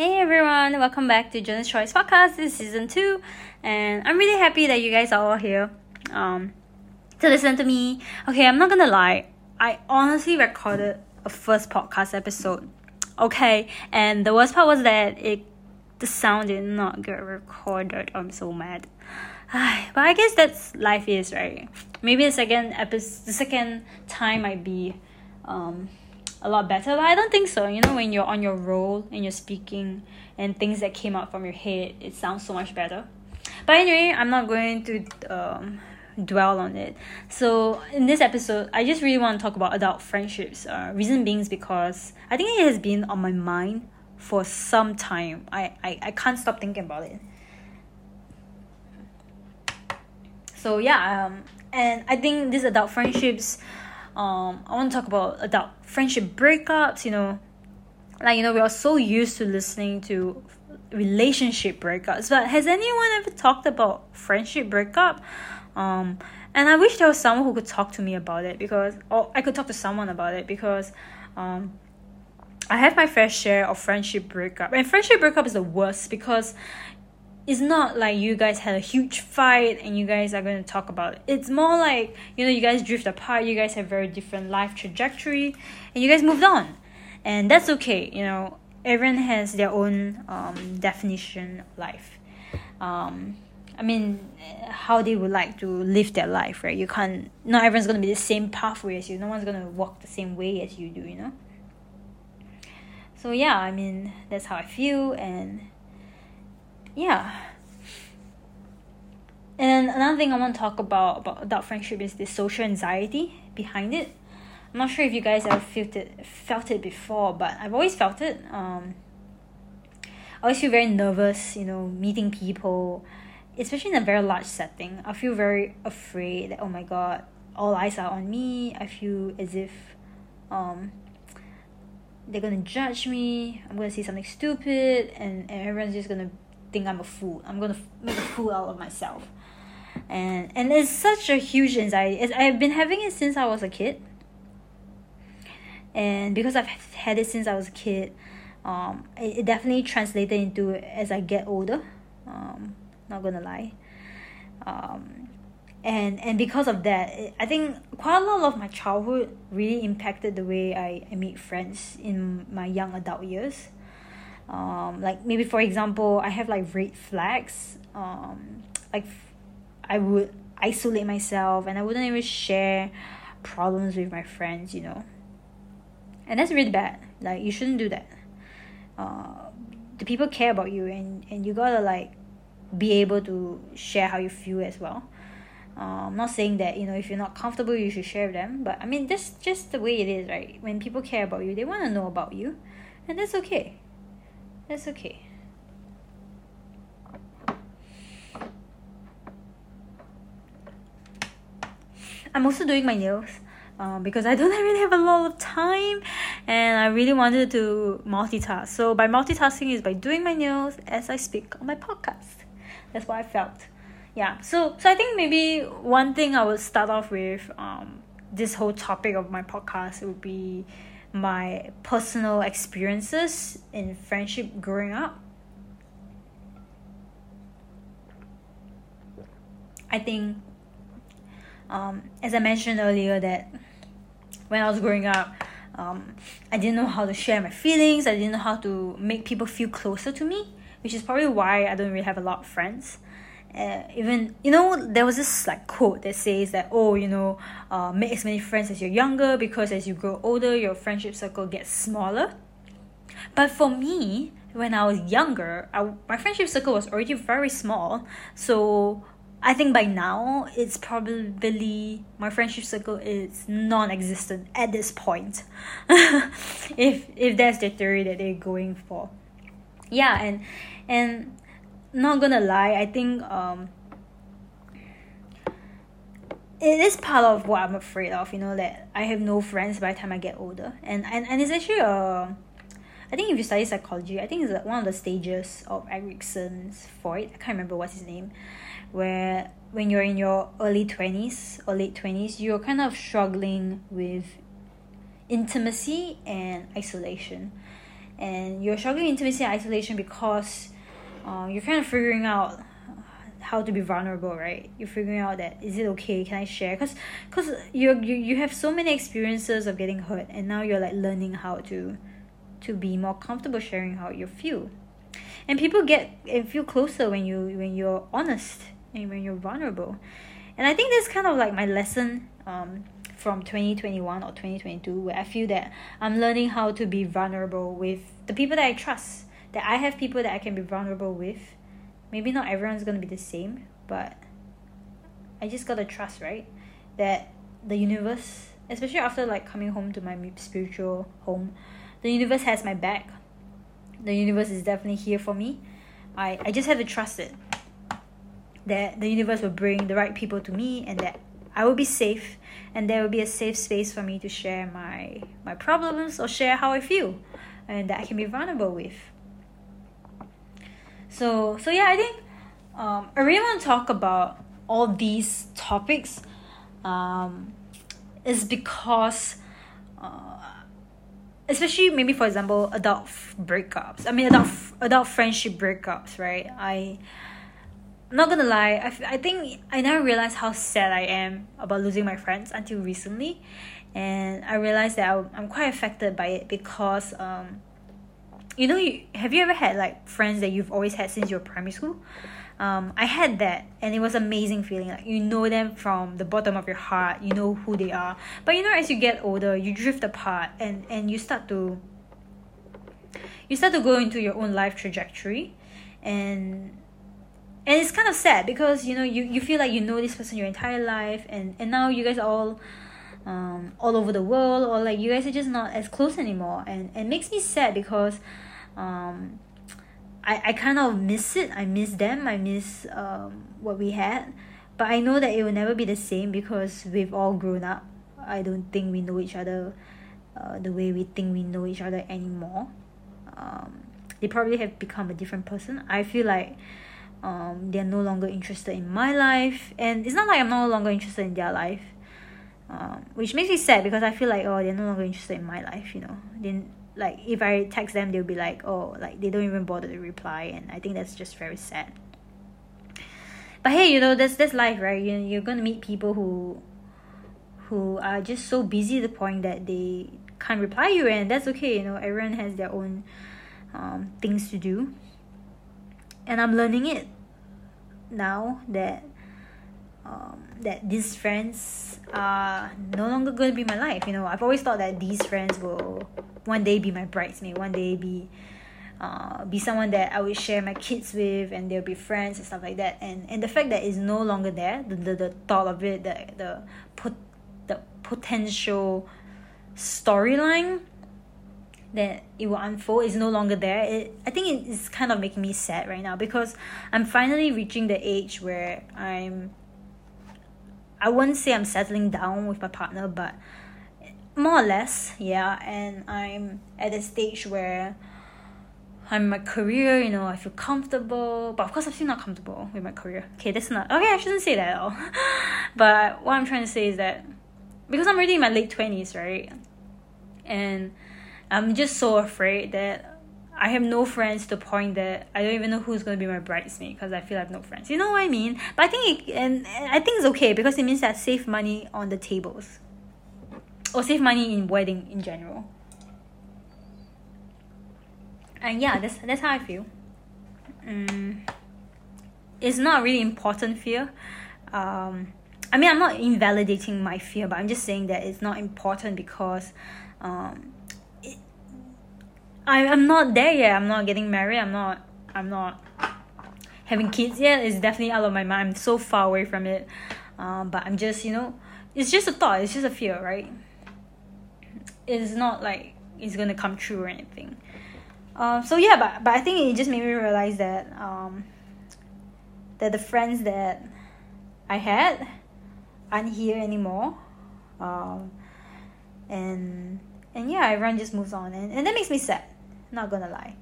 Hey everyone, welcome back to Jonas Choice Podcast. This is season two, and I'm really happy that you guys are all here um, to listen to me. Okay, I'm not gonna lie, I honestly recorded a first podcast episode. Okay, and the worst part was that it the sound did not get recorded. I'm so mad. but I guess that's life is right. Maybe the second episode, the second time might be um a lot better but i don't think so. You know when you're on your roll and you're speaking and things that came out from your head it sounds so much better. But anyway i'm not going to um, dwell on it. So in this episode i just really want to talk about adult friendships. Uh, reason being is because i think it has been on my mind for some time. I i, I can't stop thinking about it. So yeah um and i think these adult friendships um i want to talk about adult friendship breakups you know. Like you know we are so used to listening to relationship breakups but has anyone ever talked about friendship breakup? Um and i wish there was someone who could talk to me about it because or i could talk to someone about it because um i have my fair share of friendship breakup and friendship breakup is the worst because it's not like you guys had a huge fight and you guys are going to talk about it. It's more like, you know, you guys drift apart, you guys have very different life trajectory, and you guys moved on. And that's okay, you know, everyone has their own um, definition of life. Um, I mean, how they would like to live their life, right? You can't, not everyone's going to be the same pathway as you, no one's going to walk the same way as you do, you know? So, yeah, I mean, that's how I feel, and yeah and another thing I want to talk about about adult friendship is the social anxiety behind it. I'm not sure if you guys have felt it felt it before, but I've always felt it. Um, I always feel very nervous, you know, meeting people, especially in a very large setting. I feel very afraid that oh my god, all eyes are on me. I feel as if um, they're gonna judge me. I'm gonna say something stupid, and, and everyone's just gonna think I'm a fool. I'm gonna make a fool out of myself, and and it's such a huge anxiety. It's, I've been having it since I was a kid, and because I've had it since I was a kid, um, it, it definitely translated into as I get older. Um, not gonna lie, um, and and because of that, it, I think quite a lot of my childhood really impacted the way I, I meet friends in my young adult years um, like maybe for example i have like red flags. Um, like i would isolate myself and i wouldn't even share problems with my friends you know. And that's really bad. Like you shouldn't do that. Uh, the people care about you and, and you gotta like be able to share how you feel as well. Uh, I'm not saying that you know if you're not comfortable you should share with them. But I mean that's just the way it is right? When people care about you they want to know about you. And that's okay that's okay. I'm also doing my nails um, because I don't really have a lot of time and I really wanted to multitask. So by multitasking is by doing my nails as I speak on my podcast. That's what I felt. Yeah. So so I think maybe one thing I would start off with um, this whole topic of my podcast would be my personal experiences in friendship growing up. I think, um, as I mentioned earlier, that when I was growing up, um, I didn't know how to share my feelings. I didn't know how to make people feel closer to me, which is probably why I don't really have a lot of friends uh, even you know there was this like quote that says that oh you know uh, make as many friends as you're younger because as you grow older your friendship circle gets smaller. But for me when i was younger I, my friendship circle was already very small. So i think by now it's probably my friendship circle is non-existent at this point. If if that's the theory that they're going for. Yeah and and not gonna lie, I think um it is part of what I'm afraid of, you know, that I have no friends by the time I get older. And and, and it's actually a I think if you study psychology, I think it's one of the stages of Erikson's Freud. I can't remember what's his name, where when you're in your early twenties or late twenties, you're kind of struggling with intimacy and isolation and you're struggling intimacy and isolation because uh, you're kind of figuring out how to be vulnerable right? You're figuring out that is it okay? Can i share? Because because you you you have so many experiences of getting hurt and now you're like learning how to to be more comfortable sharing how you feel. And people get and feel closer when you when you're honest and when you're vulnerable. And i think that's kind of like my lesson um from 2021 or 2022 where i feel that i'm learning how to be vulnerable with the people that i trust that i have people that i can be vulnerable with. Maybe not everyone's gonna be the same but i just gotta trust right that the universe especially after like coming home to my spiritual home the universe has my back. The universe is definitely here for me. I i just have to trust it that the universe will bring the right people to me and that i will be safe and there will be a safe space for me to share my my problems or share how i feel and that i can be vulnerable with so so yeah i think um, i really want to talk about all these topics um, is because uh, especially maybe for example adult f- breakups. I mean adult f- adult friendship breakups right? I I'm not gonna lie I, f- I think i never realized how sad i am about losing my friends until recently. And i realized that I'm, I'm quite affected by it because um you know you, have you ever had like friends that you've always had since your primary school? Um, I had that and it was an amazing feeling like you know them from the bottom of your heart you know who they are. But you know as you get older you drift apart and and you start to you start to go into your own life trajectory and and it's kind of sad because you know you, you feel like you know this person your entire life and and now you guys are all um, all over the world or like you guys are just not as close anymore. And it makes me sad because um, I, I kind of miss it. I miss them. I miss um, what we had. But I know that it will never be the same because we've all grown up. I don't think we know each other uh, the way we think we know each other anymore. Um, they probably have become a different person. I feel like um, they're no longer interested in my life. And it's not like I'm no longer interested in their life um, which makes me sad because I feel like oh they're no longer interested in my life you know. Then like if I text them they'll be like oh like they don't even bother to reply and I think that's just very sad. But hey you know that's that's life right? You you're gonna meet people who who are just so busy the point that they can't reply you and that's okay you know everyone has their own um, things to do. And I'm learning it now that um, that these friends are no longer going to be my life. You know, I've always thought that these friends will one day be my bridesmaid, one day be uh, be someone that I would share my kids with, and they'll be friends and stuff like that. And and the fact that it's no longer there, the the, the thought of it, the the put the potential storyline that it will unfold is no longer there. It I think it is kind of making me sad right now because I'm finally reaching the age where I'm I wouldn't say I'm settling down with my partner, but more or less, yeah. And I'm at a stage where I'm my career, you know, I feel comfortable, but of course I'm still not comfortable with my career. Okay, that's not okay. I shouldn't say that at all. but what I'm trying to say is that because I'm already in my late twenties, right, and I'm just so afraid that I have no friends to the point that I don't even know who's gonna be my bridesmaid because I feel I have no friends. You know what I mean? But I think it, and, and I think it's okay because it means that save money on the tables, or save money in wedding in general. And yeah, that's that's how I feel. Um, it's not really important fear. Um, I mean, I'm not invalidating my fear, but I'm just saying that it's not important because um, I I'm not there yet. I'm not getting married. I'm not I'm not having kids yet. It's definitely out of my mind. I'm so far away from it. Um, but I'm just you know, it's just a thought. It's just a fear, right? It's not like it's gonna come true or anything. Um, so yeah, but but I think it just made me realize that um, that the friends that I had aren't here anymore. Um, and and yeah, everyone just moves on, and, and that makes me sad. Not gonna lie,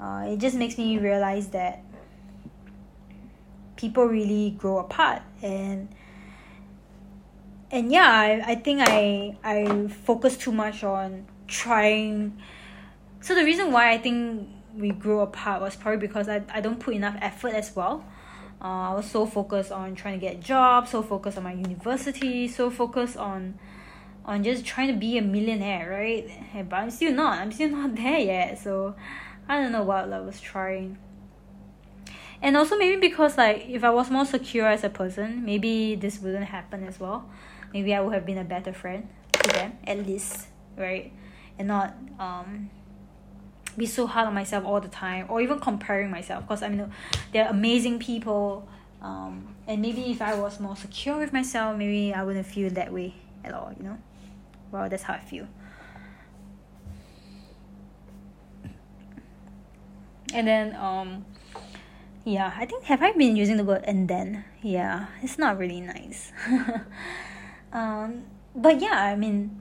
uh, it just makes me realize that people really grow apart, and and yeah, I, I think I I focus too much on trying so the reason why I think we grew apart was probably because I, I don't put enough effort as well. Uh, I was so focused on trying to get a job, so focused on my university, so focused on on just trying to be a millionaire, right? But I'm still not. I'm still not there yet. So I don't know what I was trying. And also maybe because like if I was more secure as a person, maybe this wouldn't happen as well. Maybe I would have been a better friend to them at least, right? And not um be so hard on myself all the time or even comparing myself because I mean they're amazing people um, and maybe if I was more secure with myself maybe I wouldn't feel that way at all you know well that's how I feel. And then um yeah I think have I been using the word and then yeah it's not really nice. Um but yeah I mean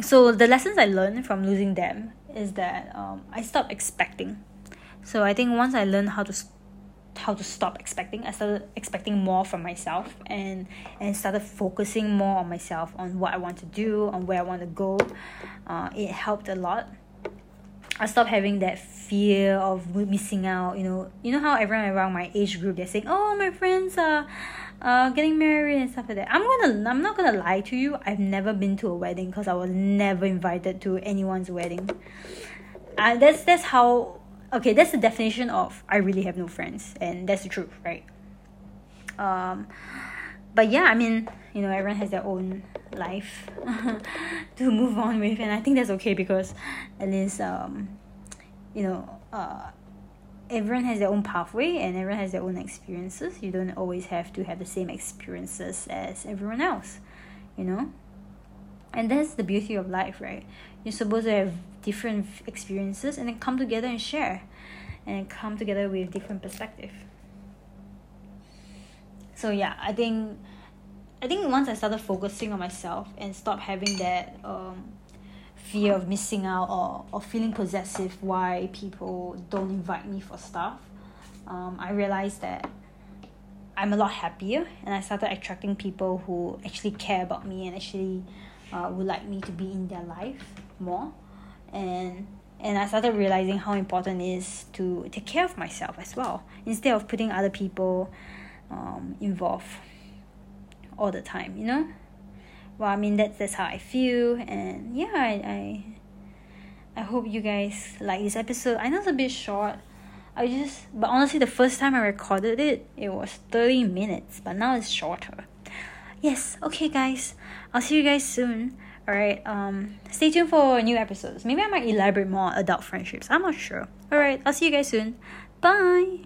so the lessons I learned from losing them is that um, I stopped expecting. So I think once I learned how to how to stop expecting, I started expecting more from myself and and started focusing more on myself, on what I want to do, on where I want to go. Uh, it helped a lot. I stopped having that fear of missing out. You know, you know how everyone around my age group they're saying, "Oh, my friends are." uh, getting married and stuff like that. I'm gonna I'm not gonna lie to you. I've never been to a wedding because I was never invited to anyone's wedding. Uh, that's that's how okay. That's the definition of I really have no friends, and that's the truth, right? Um, but yeah, I mean, you know, everyone has their own life to move on with, and I think that's okay because at least um, you know, uh everyone has their own pathway and everyone has their own experiences. You don't always have to have the same experiences as everyone else, you know? And that's the beauty of life, right? You're supposed to have different experiences and then come together and share and come together with different perspective. So yeah, I think I think once I started focusing on myself and stop having that um fear of missing out or, or feeling possessive why people don't invite me for stuff um, i realized that i'm a lot happier and i started attracting people who actually care about me and actually uh, would like me to be in their life more. And and I started realizing how important it is to take care of myself as well instead of putting other people um, involved all the time you know? Well I mean that's that's how I feel. And yeah I I, I hope you guys like this episode. I know it's a bit short. I just but honestly the first time I recorded it it was 30 minutes but now it's shorter. Yes okay guys. I'll see you guys soon alright um stay tuned for new episodes. Maybe I might elaborate more on adult friendships. I'm not sure. Alright I'll see you guys soon. Bye